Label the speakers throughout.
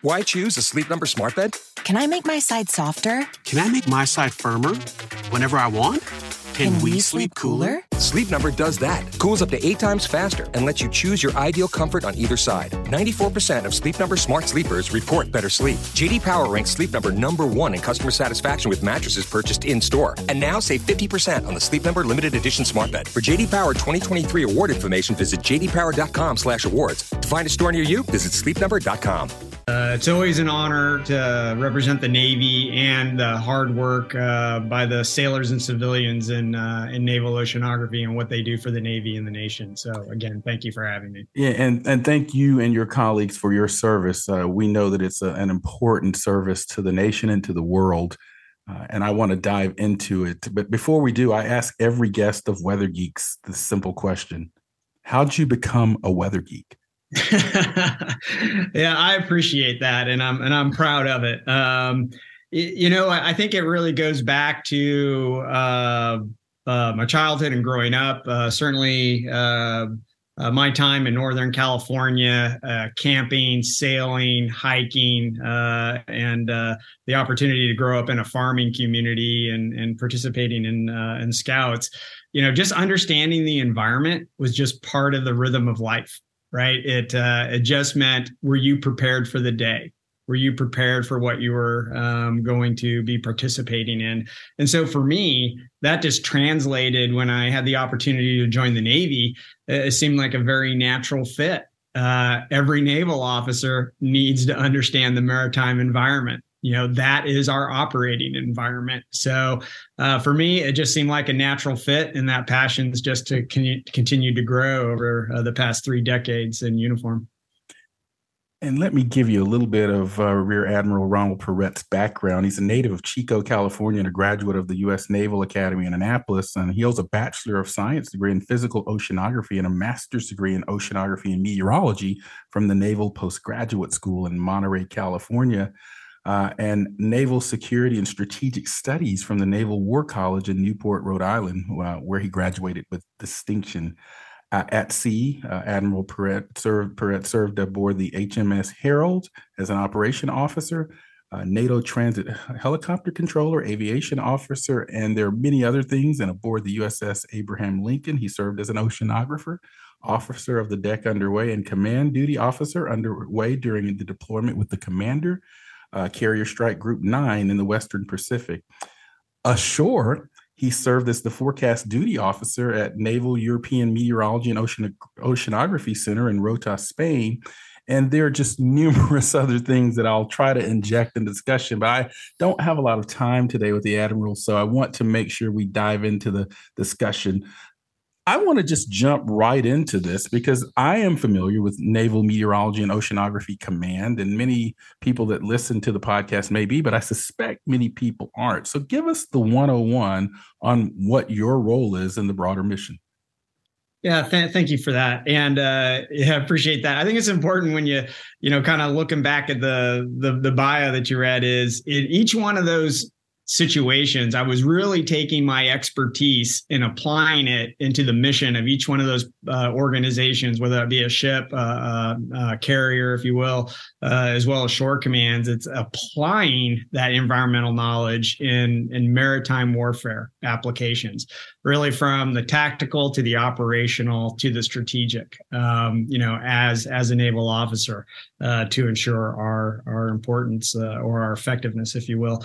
Speaker 1: Why choose a Sleep Number smart bed?
Speaker 2: Can I make my side softer?
Speaker 3: Can I make my side firmer? Whenever I want?
Speaker 2: Can, Can we, we, sleep cooler?
Speaker 1: Sleep Number does that. Cools up to eight times faster and lets you choose your ideal comfort on either side. 94% of Sleep Number smart sleepers report better sleep. JD Power ranks Sleep Number number one in customer satisfaction with mattresses purchased in store. And now save 50% on the Sleep Number limited edition smart bed. For JD Power 2023 award information, visit jdpower.com/awards. To find a store near you, visit sleepnumber.com.
Speaker 4: Uh, it's always an honor to represent the Navy and the hard work uh, by the sailors and civilians in uh, in naval oceanography and what they do for the Navy and the nation. So again, thank you for having me.
Speaker 5: Yeah, and and thank you and your colleagues for your service. Uh, we know that it's a, an important service to the nation and to the world. Uh, and I want to dive into it. But before we do, I ask every guest of Weather Geeks this simple question How'd you become a weather geek?
Speaker 4: yeah, I appreciate that, and I'm and I'm proud of it. Um, you know, I think it really goes back to uh, uh, my childhood and growing up. Uh, certainly, uh, uh, my time in Northern California, uh, camping, sailing, hiking, and the opportunity to grow up in a farming community and and participating in in scouts. You know, just understanding the environment was just part of the rhythm of life right? It uh, it just meant were you prepared for the day? Were you prepared for what you were um, going to be participating in? And so for me, that just translated when I had the opportunity to join the Navy. It seemed like a very natural fit. Uh, every naval officer needs to understand the maritime environment you know that is our operating environment so uh, for me it just seemed like a natural fit and that passion's just to con- continue to grow over uh, the past three decades in uniform
Speaker 5: and let me give you a little bit of uh, Rear Admiral Ronald Piret's background. He's a native of Chico, California, and a graduate of the U.S. Naval Academy in Annapolis. And he holds a Bachelor of Science degree in Physical Oceanography and a Master's degree in Oceanography and Meteorology from the Naval Postgraduate School in Monterey, California uh, and Naval Security and Strategic Studies from the Naval War College in Newport, Rhode Island, uh, where he graduated with distinction. Uh, at sea, uh, Admiral Piret served, Piret served aboard the HMS Herald as an operation officer, uh, NATO transit helicopter controller, aviation officer, and there are many other things. And aboard the USS Abraham Lincoln, he served as an oceanographer, officer of the deck underway, and command duty officer underway during the deployment with the commander uh, Carrier Strike Group 9 in the Western Pacific. Ashore, he served as the forecast duty officer at Naval European Meteorology and Ocean- Oceanography Center in Rota, Spain. And there are just numerous other things that I'll try to inject in discussion, but I don't have a lot of time today with the Admiral. So I want to make sure we dive into the discussion. I want to just jump right into this because I am familiar with Naval Meteorology and Oceanography Command, and many people that listen to the podcast may be, but I suspect many people aren't. So give us the 101 on what your role is in the broader mission.
Speaker 4: Yeah, th- thank you for that, and uh, yeah, appreciate that. I think it's important when you, you know, kind of looking back at the the, the bio that you read is in each one of those situations, I was really taking my expertise and applying it into the mission of each one of those uh, organizations, whether that be a ship, uh, uh, uh carrier, if you will, uh, as well as shore commands. It's applying that environmental knowledge in, in maritime warfare applications, really from the tactical to the operational to the strategic, um, you know, as, as a naval officer to ensure our, our importance or our effectiveness, if you will.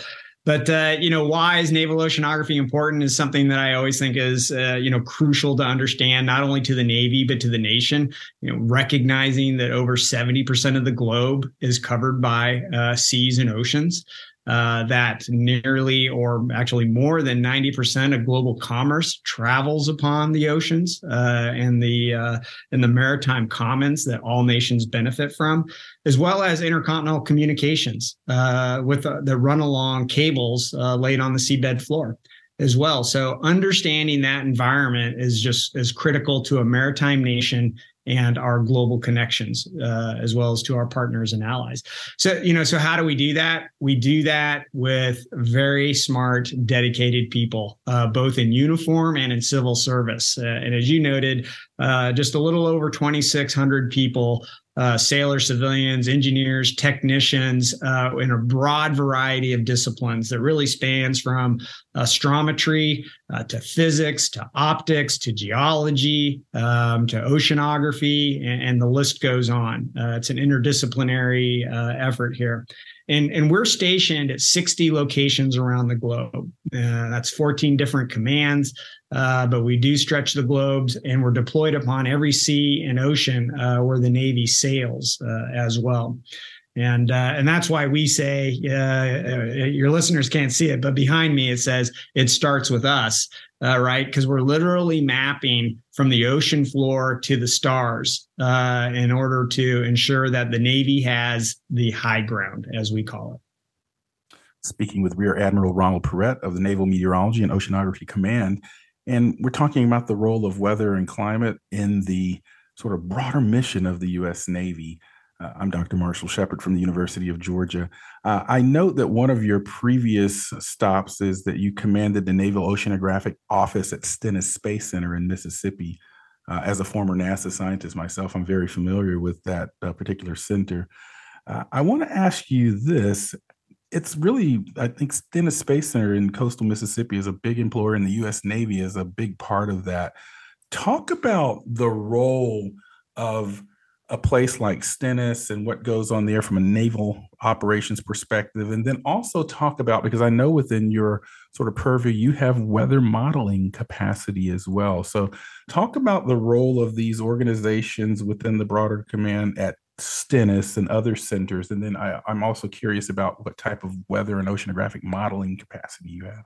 Speaker 4: But uh, you know, why is naval oceanography important is something that I always think is uh, you know crucial to understand, not only to the Navy but to the nation. You know, recognizing that over seventy percent of the globe is covered by uh, seas and oceans. Uh, that nearly or actually more than 90% of global commerce travels upon the oceans uh, and the uh, and the maritime commons that all nations benefit from, as well as intercontinental communications uh, with uh, the run along cables laid on the seabed floor as well. So understanding that environment is just as critical to a maritime nation and our global connections, uh, as well as to our partners and allies. So, you know, so how do we do that? We do that with very smart, dedicated people, uh, both in uniform and in civil service. Uh, and as you noted, uh, just a little over 2,600 people uh, sailors, civilians, engineers, technicians uh, in a broad variety of disciplines that really spans from astrometry uh, to physics to optics to geology um, to oceanography, and, and, the list goes on. Uh, it's an interdisciplinary uh, effort here. And, and we're stationed at 60 locations around the globe. Uh, that's 14 different commands, uh, but we do stretch the globes and we're deployed upon every sea and ocean uh, where the Navy sails uh, as well. And, uh, and that's why we say, uh, your listeners can't see it, but behind me it says it starts with us uh, right? Because we're literally mapping from the ocean floor to the stars uh, in order to ensure that the Navy has the high ground, as we call it.
Speaker 5: Speaking with Rear Admiral Ronald Piret of the Naval Meteorology and Oceanography Command. And we're talking about the role of weather and climate in the sort of broader mission of the U.S. Navy. Uh, I'm Dr. Marshall Shepard from the University of Georgia. Uh, I note that one of your previous stops is that you commanded the Naval Oceanographic Office at Stennis Space Center in Mississippi. Uh, as a former NASA scientist myself, I'm very familiar with that uh, particular center. Uh, I want to ask you this. It's really, I think, Stennis Space Center in coastal Mississippi is a big employer, and the U.S. Navy is a big part of that. Talk about the role of a place like Stennis and what goes on there from a naval operations perspective, and then also talk about because I know within your sort of purview you have weather modeling capacity as well. So, talk about the role of these organizations within the broader command at Stennis and other centers, and then I, I'm also curious about what type of weather and oceanographic modeling capacity you have.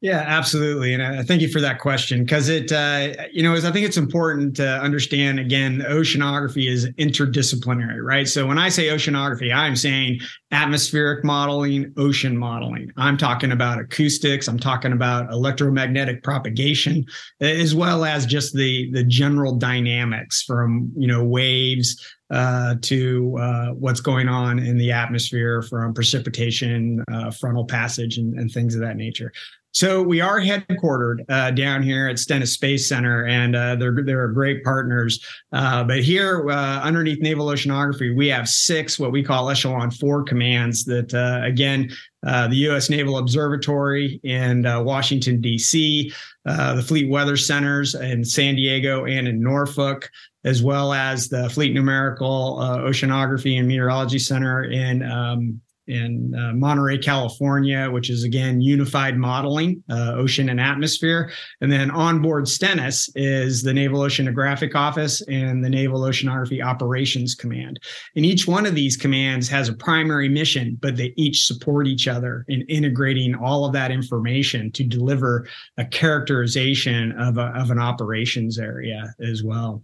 Speaker 4: Yeah, absolutely. And I thank you for that question because it, uh, you know, is I think it's important to understand again, oceanography is interdisciplinary, right? So when I say oceanography, I'm saying atmospheric modeling, ocean modeling. I'm talking about acoustics. I'm talking about electromagnetic propagation, as well as just the the general dynamics from you know waves uh, to uh, what's going on in the atmosphere from precipitation, uh, frontal passage, and, and, things of that nature. So we are headquartered uh, down here at Stennis Space Center, and uh, they're they're great partners. Uh, but here, uh, underneath Naval Oceanography, we have six what we call Echelon Four commands. That uh, again, uh, the U.S. Naval Observatory in Washington D.C., the Fleet Weather Centers in San Diego and in Norfolk, as well as the Fleet Numerical Oceanography and Meteorology Center in um, in uh, Monterey, California, which is again unified modeling, uh, ocean and atmosphere. And then on board Stennis is the Naval Oceanographic Office and the Naval Oceanography Operations Command. And each one of these commands has a primary mission, but they each support each other in integrating all of that information to deliver a characterization of, a, of an operations area as well.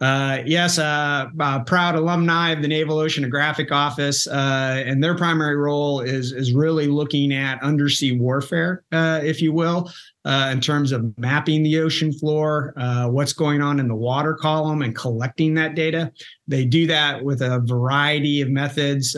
Speaker 4: Uh, yes, uh, uh, proud alumni of the Naval Oceanographic Office, uh, and their primary role is is really looking at undersea warfare, uh, if you will, in terms of mapping the ocean floor, what's going on in the water column, and collecting that data. They do that with a variety of methods.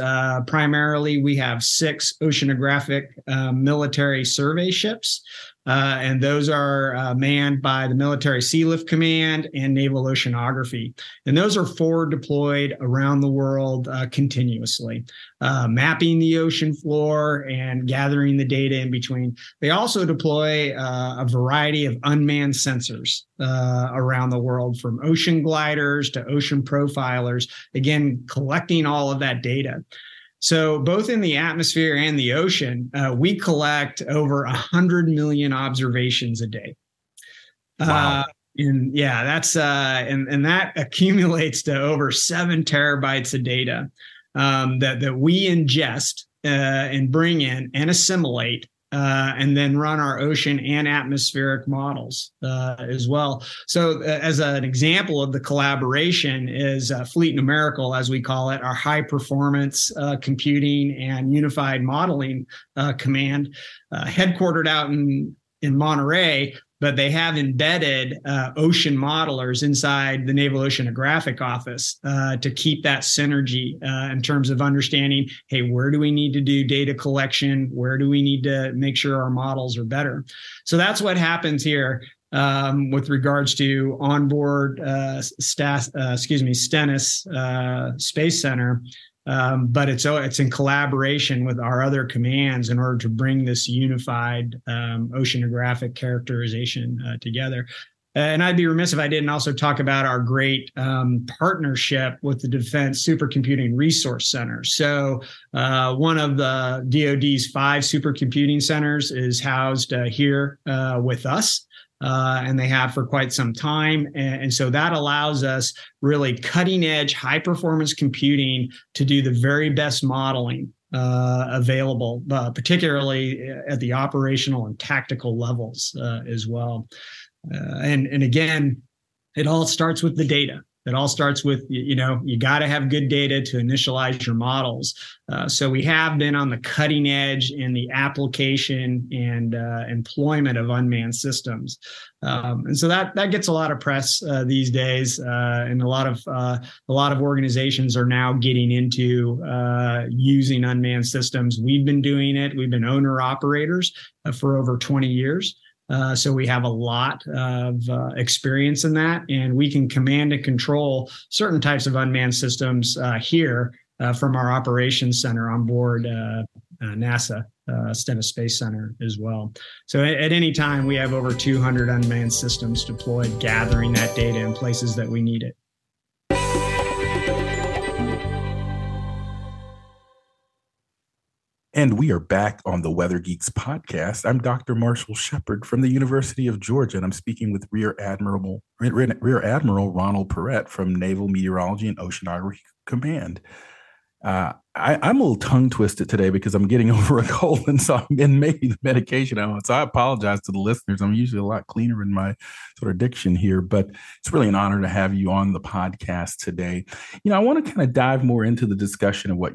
Speaker 4: primarily, we have six oceanographic military survey ships. Uh, and those are uh, manned by the Military Sealift Command and Naval Oceanography. And those are forward deployed around the world uh, continuously, uh, mapping the ocean floor and gathering the data in between. They also deploy uh, a variety of unmanned sensors uh, around the world, from ocean gliders to ocean profilers, again, collecting all of that data. So, both in the atmosphere and the ocean, uh, we collect over 100 million observations a day. Wow. Uh, and yeah, that's uh, and and that accumulates to over seven terabytes of data um, that that we ingest uh, and bring in and assimilate uh, and then run our ocean and atmospheric models uh, as well. So, uh, as an example of the collaboration, is uh, Fleet Numerical, as we call it, our high performance uh, computing and unified modeling command, headquartered out in in Monterey, but they have embedded uh, ocean modelers inside the Naval Oceanographic Office uh, to keep that synergy uh, in terms of understanding hey, where do we need to do data collection? Where do we need to make sure our models are better? So that's what happens here. Um, with regards to onboard uh, staff, uh, excuse me, Stennis uh, Space Center, um, but it's oh, it's in collaboration with our other commands in order to bring this unified um, oceanographic characterization uh, together. And I'd be remiss if I didn't also talk about our great um, partnership with the Defense Supercomputing Resource Center. So, uh, one of the DoD's five supercomputing centers is housed uh, here uh, with us uh, and they have for quite some time. And, and, so that allows us really cutting edge, high performance computing to do the very best modeling uh, available, uh, particularly at the operational and tactical levels uh, as well. Uh, and, and again, it all starts with the data. It all starts with you know you got to have good data to initialize your models. Uh, so we have been on the cutting edge in the application and uh, employment of unmanned systems, um, and so that that gets a lot of press uh, these days. Uh, and a lot of uh, a lot of organizations are now getting into uh, using unmanned systems. We've been doing it. We've been owner operators for over 20 years. Uh, so we have a lot of uh, experience in that, and we can command and control certain types of unmanned systems uh, here uh, from our operations center on board uh, NASA Stennis Space Center as well. So at, at, any time, we have over 200 unmanned systems deployed, gathering that data in places that we need it.
Speaker 5: And we are back on the Weather Geeks podcast. I'm Dr. Marshall Shepard from the University of Georgia, and I'm speaking with Rear Admiral Rear Admiral Ronald Piret from Naval Meteorology and Oceanography Command. Uh, I, am a little tongue twisted today because I'm getting over a cold, and so I'm in maybe the medication I'm on. So I apologize to the listeners. I'm usually a lot cleaner in my sort of diction here, but it's really an honor to have you on the podcast today. You know, I want to kind of dive more into the discussion of what.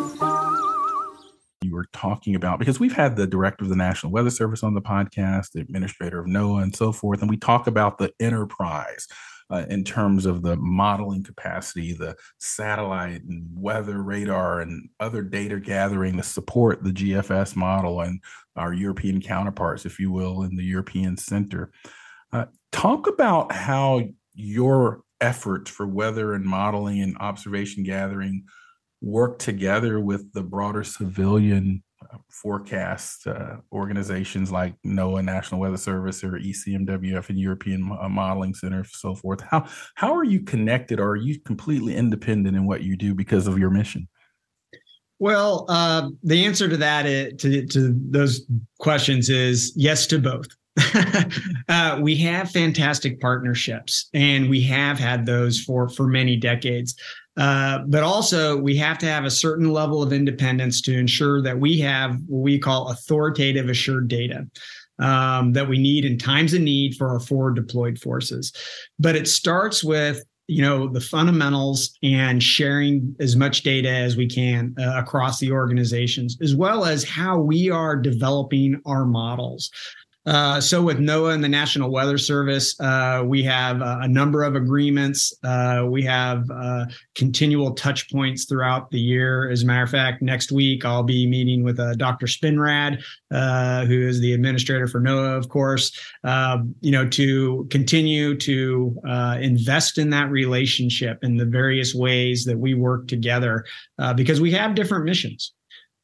Speaker 5: talking about because we've had the director of the National Weather Service on the podcast, the administrator of NOAA, and so forth, and we talk about the enterprise. Uh, in terms of the modeling capacity, the satellite and weather radar and other data gathering to support the GFS model and our European counterparts, if you will, in the European Center. Uh, talk about how your efforts for weather and modeling and observation gathering work together with the broader civilian uh, forecast uh, organizations like NOAA, National Weather Service, or ECMWF and European uh, Modeling Center, so forth. How how are you connected, or are you completely independent in what you do because of your mission?
Speaker 4: Well, uh, the answer to that is, to to those questions is yes to both. uh, we have fantastic partnerships, and we have had those for for many decades. Uh, but also, we have to have a certain level of independence to ensure that we have what we call authoritative assured data. Um, that we need in times of need for our forward deployed forces. But it starts with you know the fundamentals and sharing as much data as we can uh, across the organizations as well as how we are developing our models uh, so with NOAA and the National Weather Service, uh, we have a number of agreements. Uh, we have uh, continual touch points throughout the year. As a matter of fact, next week I'll be meeting with uh, Dr. Spinrad, who is the administrator for NOAA, of course. You know, to continue to invest in that relationship in the various ways that we work together, because we have different missions.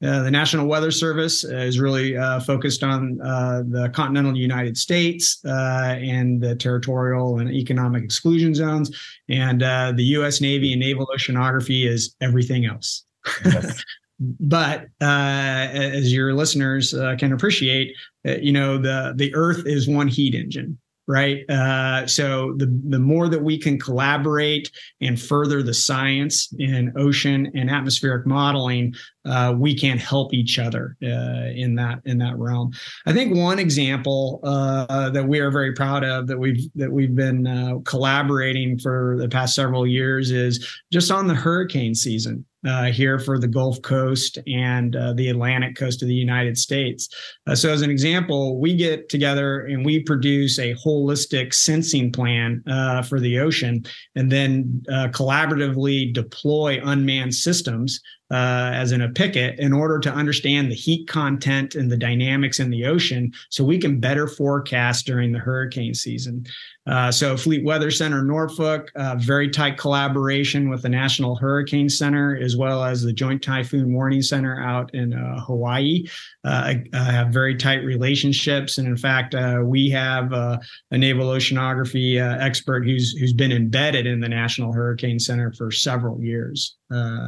Speaker 4: Uh, the National Weather Service is really uh, focused on uh, the continental United States uh, and the territorial and economic exclusion zones. And uh, the U.S. Navy and Naval Oceanography is everything else. Yes. but uh, as your listeners can appreciate, you know the the Earth is one heat engine right? Uh, so the the more that we can collaborate and further the science in ocean and atmospheric modeling, uh, we can help each other uh, in that in that realm. I think one example uh, that we are very proud of that we've that we've been uh, collaborating for the past several years is just on the hurricane season uh, here for the Gulf Coast and uh, the Atlantic coast of the United States. Uh, so, as an example, we get together and we produce a holistic sensing plan uh, for the ocean and then uh, collaboratively deploy unmanned systems uh, as in a picket in order to understand the heat content and the dynamics in the ocean so we can better forecast during the hurricane season. Uh, so, Fleet Weather Center Norfolk, uh, very tight collaboration with the National Hurricane Center as well as the Joint Typhoon Warning Center out in uh, Hawaii. Uh, have very tight relationships, and in fact, uh, we have a naval oceanography expert who's who's been embedded in the National Hurricane Center for several years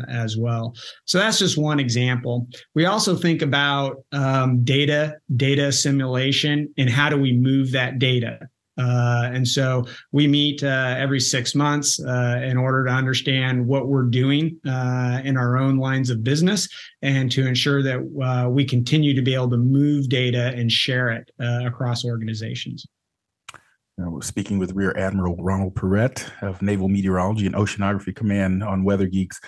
Speaker 4: as well. So that's just one example. We also think about um, data, data simulation, and how do we move that data. Uh, and so we meet uh, every six months uh, in order to understand what we're doing uh, in our own lines of business and to ensure that uh, we continue to be able to move data and share it uh, across organizations.
Speaker 5: Now, speaking with Rear Admiral Ronald Piret of Naval Meteorology and Oceanography Command on Weather Geeks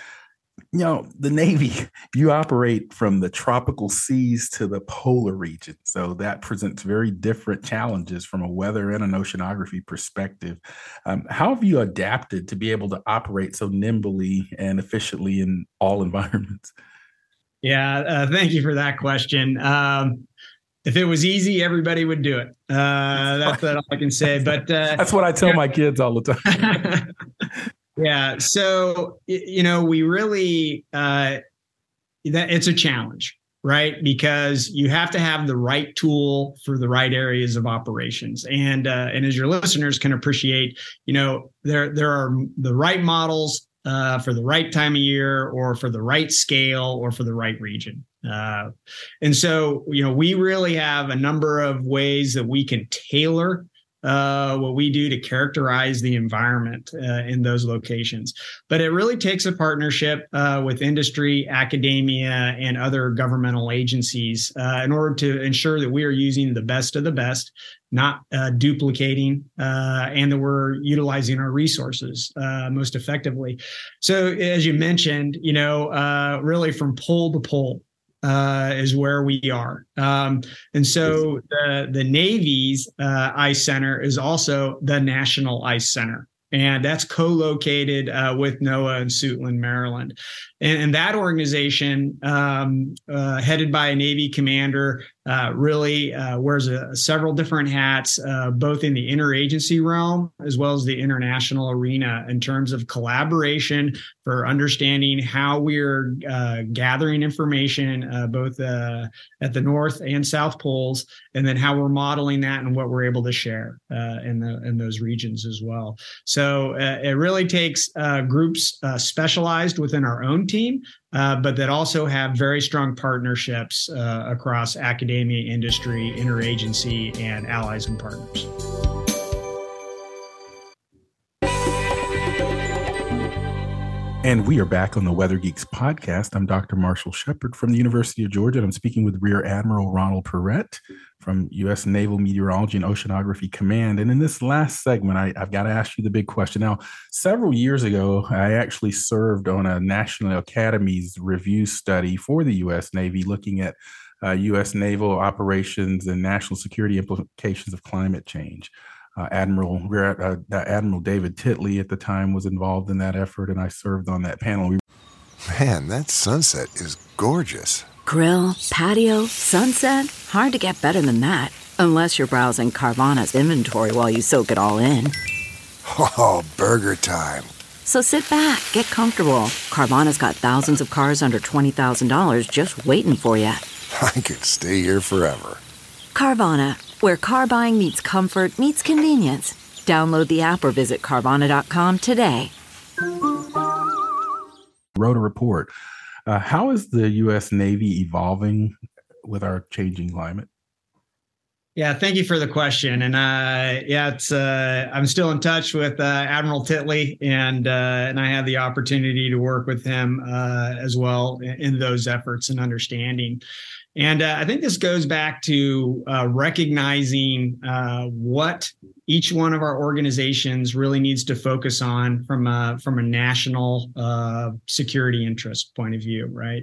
Speaker 5: you know, the Navy, you operate from the tropical seas to the polar region. So that presents very different challenges from a weather and an oceanography perspective. Um, how have you adapted to be able to operate so nimbly and efficiently in all environments?
Speaker 4: Yeah, uh, thank you for that question. Um, if it was easy, everybody would do it. Uh, that's all I can say. But uh,
Speaker 5: that's what I tell my kids all the time.
Speaker 4: Yeah. So, you know, we really, uh, that it's a challenge, right? Because you have to have the right tool for the right areas of operations. And, uh, and as your listeners can appreciate, you know, there, there are the right models uh, for the right time of year or for the right scale or for the right region. Uh, and so, you know, we really have a number of ways that we can tailor uh, what we do to characterize the environment uh, in those locations. But it really takes a partnership uh, with industry, academia, and other governmental agencies uh, in order to ensure that we are using the best of the best, not uh, duplicating, and that we're utilizing our resources most effectively. So, as you mentioned, you know, really from pole to pole uh, is where we are. Um, and so the, the Navy's uh, Ice Center is also the National Ice Center. And that's co located uh, with NOAA in Suitland, Maryland. And, and that organization, um, uh, headed by a Navy commander, uh, really uh, wears a, several different hats, uh, both in the interagency realm as well as the international arena, in terms of collaboration for understanding how we're uh, gathering information, uh, both at the North and South poles, and then how we're modeling that and what we're able to share in the in those regions as well. So it really takes groups specialized within our own team uh, but that also have very strong partnerships uh, across academia, industry, interagency, and allies and partners.
Speaker 5: And we are back on the Weather Geeks podcast. I'm Dr. Marshall Shepard from the University of Georgia, and I'm speaking with Rear Admiral Ronald Piret from U.S. Naval Meteorology and Oceanography Command. And in this last segment, I, have got to ask you the big question. Now, several years ago, I actually served on a National Academy's review study for the U.S. Navy looking at uh, U.S. naval operations and national security implications of climate change. Uh, Admiral uh, Admiral David Titley at the time was involved in that effort, and I served on that panel.
Speaker 6: Man, that sunset is gorgeous.
Speaker 7: Grill, patio, sunset. Hard to get better than that, unless you're browsing Carvana's inventory while you soak it all in.
Speaker 6: Oh, burger time.
Speaker 7: So sit back, get comfortable. Carvana's got thousands of cars under $20,000 just waiting for you.
Speaker 6: I could stay here forever.
Speaker 7: Carvana, where car buying meets comfort, meets convenience. Download the app or visit Carvana.com today.
Speaker 5: Wrote a report. Uh, how is the U.S. Navy evolving with our changing climate?
Speaker 4: Yeah, thank you for the question. And uh, yeah, it's uh, I'm still in touch with uh, Admiral Titley, and uh, and I had the opportunity to work with him uh, as well in, in, those efforts and understanding. And uh, I think this goes back to recognizing what each one of our organizations really needs to focus on from a from a national security interest point of view, right?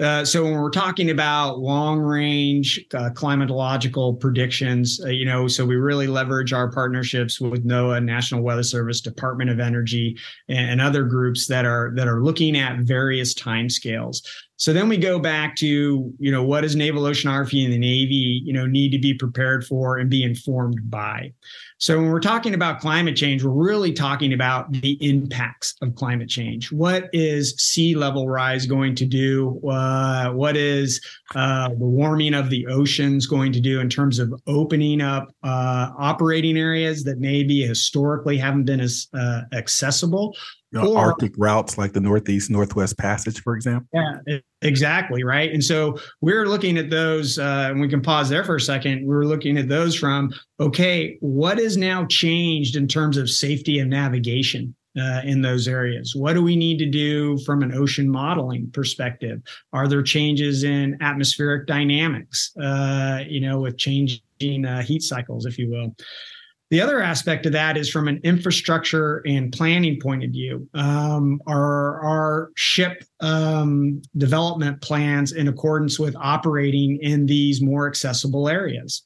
Speaker 4: Uh, so when we're talking about long range uh, climatological predictions, uh, you know, so we really leverage our partnerships with NOAA, National Weather Service, Department of Energy, and, and other groups that are that are looking at various timescales. So then we go back to, you know, what does naval oceanography and the Navy, you know, need to be prepared for and be informed by. So when we're talking about climate change, we're really talking about the impacts of climate change. What is sea level rise going to do? Uh, what is uh, the warming of the oceans going to do in terms of opening up uh, operating areas that maybe historically haven't been as uh, accessible?
Speaker 5: You know, or, Arctic routes like the Northeast Northwest Passage, for example.
Speaker 4: Yeah, exactly. Right. And so we're looking at those, uh, and we can pause there for a second. We're looking at those from, okay, what has now changed in terms of safety and navigation? Uh, in those areas? What do we need to do from an ocean modeling perspective? Are there changes in atmospheric dynamics, uh, you know, with changing uh, heat cycles, if you will? The other aspect of that is from an infrastructure and planning point of view. Um, are our ship um, development plans in accordance with operating in these more accessible areas?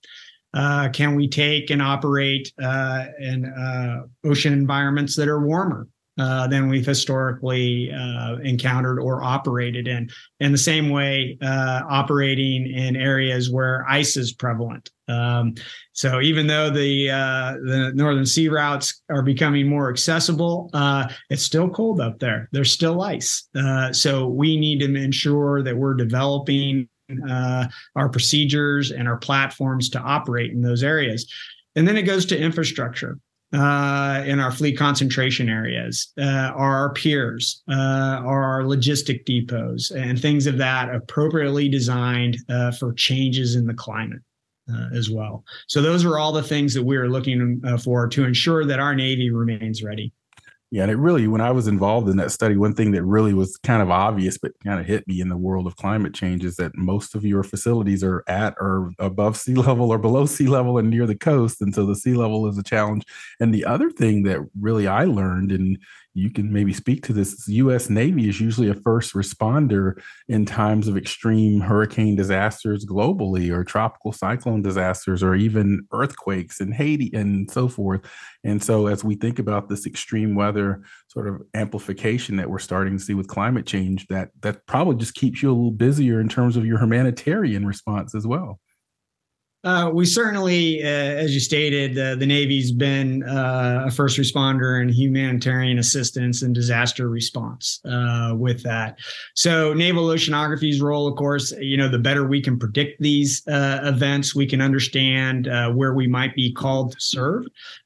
Speaker 4: Uh, can we take and operate uh, in uh, ocean environments that are warmer? Uh, than we've historically uh, encountered or operated in. In the same way, uh, operating in areas where ice is prevalent. Um, so even though the uh, the northern sea routes are becoming more accessible, uh, it's still cold up there. There's still ice. so we need to ensure that we're developing our procedures and our platforms to operate in those areas. And then it goes to infrastructure uh, in our fleet concentration areas uh, are our piers, uh, are our logistic depots, and things of that appropriately designed uh, for changes in the climate. Uh, as well. So, those are all the things that we are looking uh, for to ensure that our Navy remains ready.
Speaker 5: Yeah, and it really, when I was involved in that study, one thing that really was kind of obvious, but kind of hit me in the world of climate change is that most of your facilities are at or above sea level or below sea level and near the coast. And so the sea level is a challenge. And the other thing that really I learned, and you can maybe speak to this. U.S. Navy is usually a first responder in times of extreme hurricane disasters globally, or tropical cyclone disasters, or even earthquakes in Haiti and so forth. And so, as we think about this extreme weather sort of amplification that we're starting to see with climate change, that that probably just keeps you a little busier in terms of your humanitarian response as well.
Speaker 4: Uh, we certainly, uh, as you stated, uh, the Navy's been uh, a first responder in humanitarian assistance and disaster response uh, with that. So, naval oceanography's role, of course, you know, the better we can predict these uh, events, we can understand where we might be called to serve.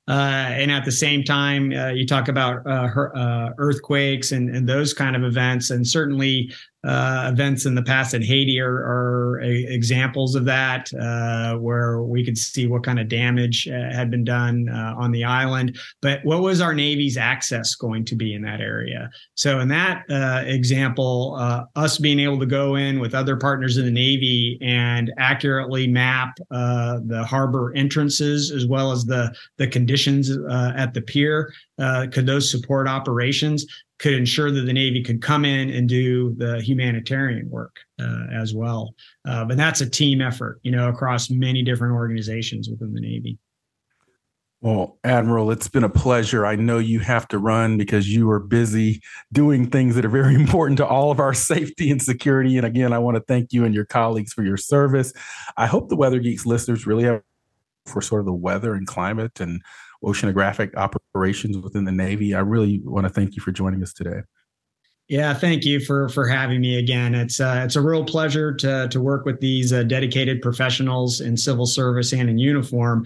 Speaker 4: And at the same time, you talk about her, earthquakes and, and those kind of events, and certainly uh, events in the past in Haiti are, are examples of that, uh, where we could see what kind of damage uh, had been done uh, on the island. But what was our Navy's access going to be in that area? So, in that uh, example, uh, us being able to go in with other partners in the Navy and accurately map the harbor entrances as well as the the conditions at the pier, could those support operations? could ensure that the Navy could come in and do the humanitarian work uh, as well. Uh, but that's a team effort, you know, across many different organizations within the Navy.
Speaker 5: Well, Admiral, it's been a pleasure. I know you have to run because you are busy doing things that are very important to all of our safety and security. And again, I want to thank you and your colleagues for your service. I hope the Weather Geeks listeners really have for sort of the weather and climate and oceanographic operations within the Navy. I really want to thank you for joining us today.
Speaker 4: Yeah, thank you for for having me again. It's uh, it's a real pleasure to to work with these uh, dedicated professionals in civil service and in uniform.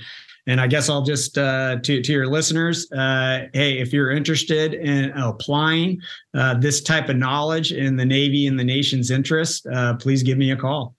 Speaker 4: And I guess I'll just uh, to to your listeners, uh, hey, if you're interested in applying uh, this type of knowledge in the Navy and the nation's interest, uh, please give me a call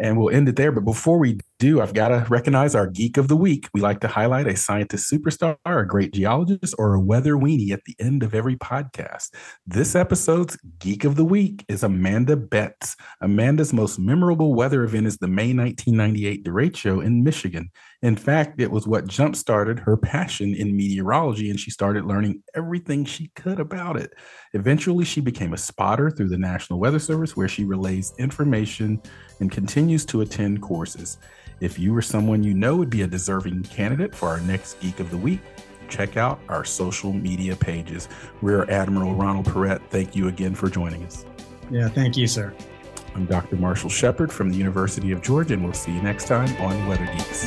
Speaker 5: and we'll end it there. But before we do, I've got to recognize our geek of the week. We like to highlight a scientist superstar, a great geologist, or a weather weenie at the end of every podcast. This episode's geek of the week is Amanda Betts. Amanda's most memorable weather event is the May 1998 derecho in Michigan. In fact, it was what jump started her passion in meteorology, and she started learning everything she could about it. Eventually, she became a spotter through the National Weather Service, where she relays information and continues to attend courses. If you or someone you know would be a deserving candidate for our next Geek of the Week, check out our social media pages. Rear Admiral Ronald Piret, thank you again for joining us.
Speaker 4: Yeah, thank you, sir.
Speaker 5: I'm Dr. Marshall Shepard from the University of Georgia, and we'll see you next time on Weather Geeks.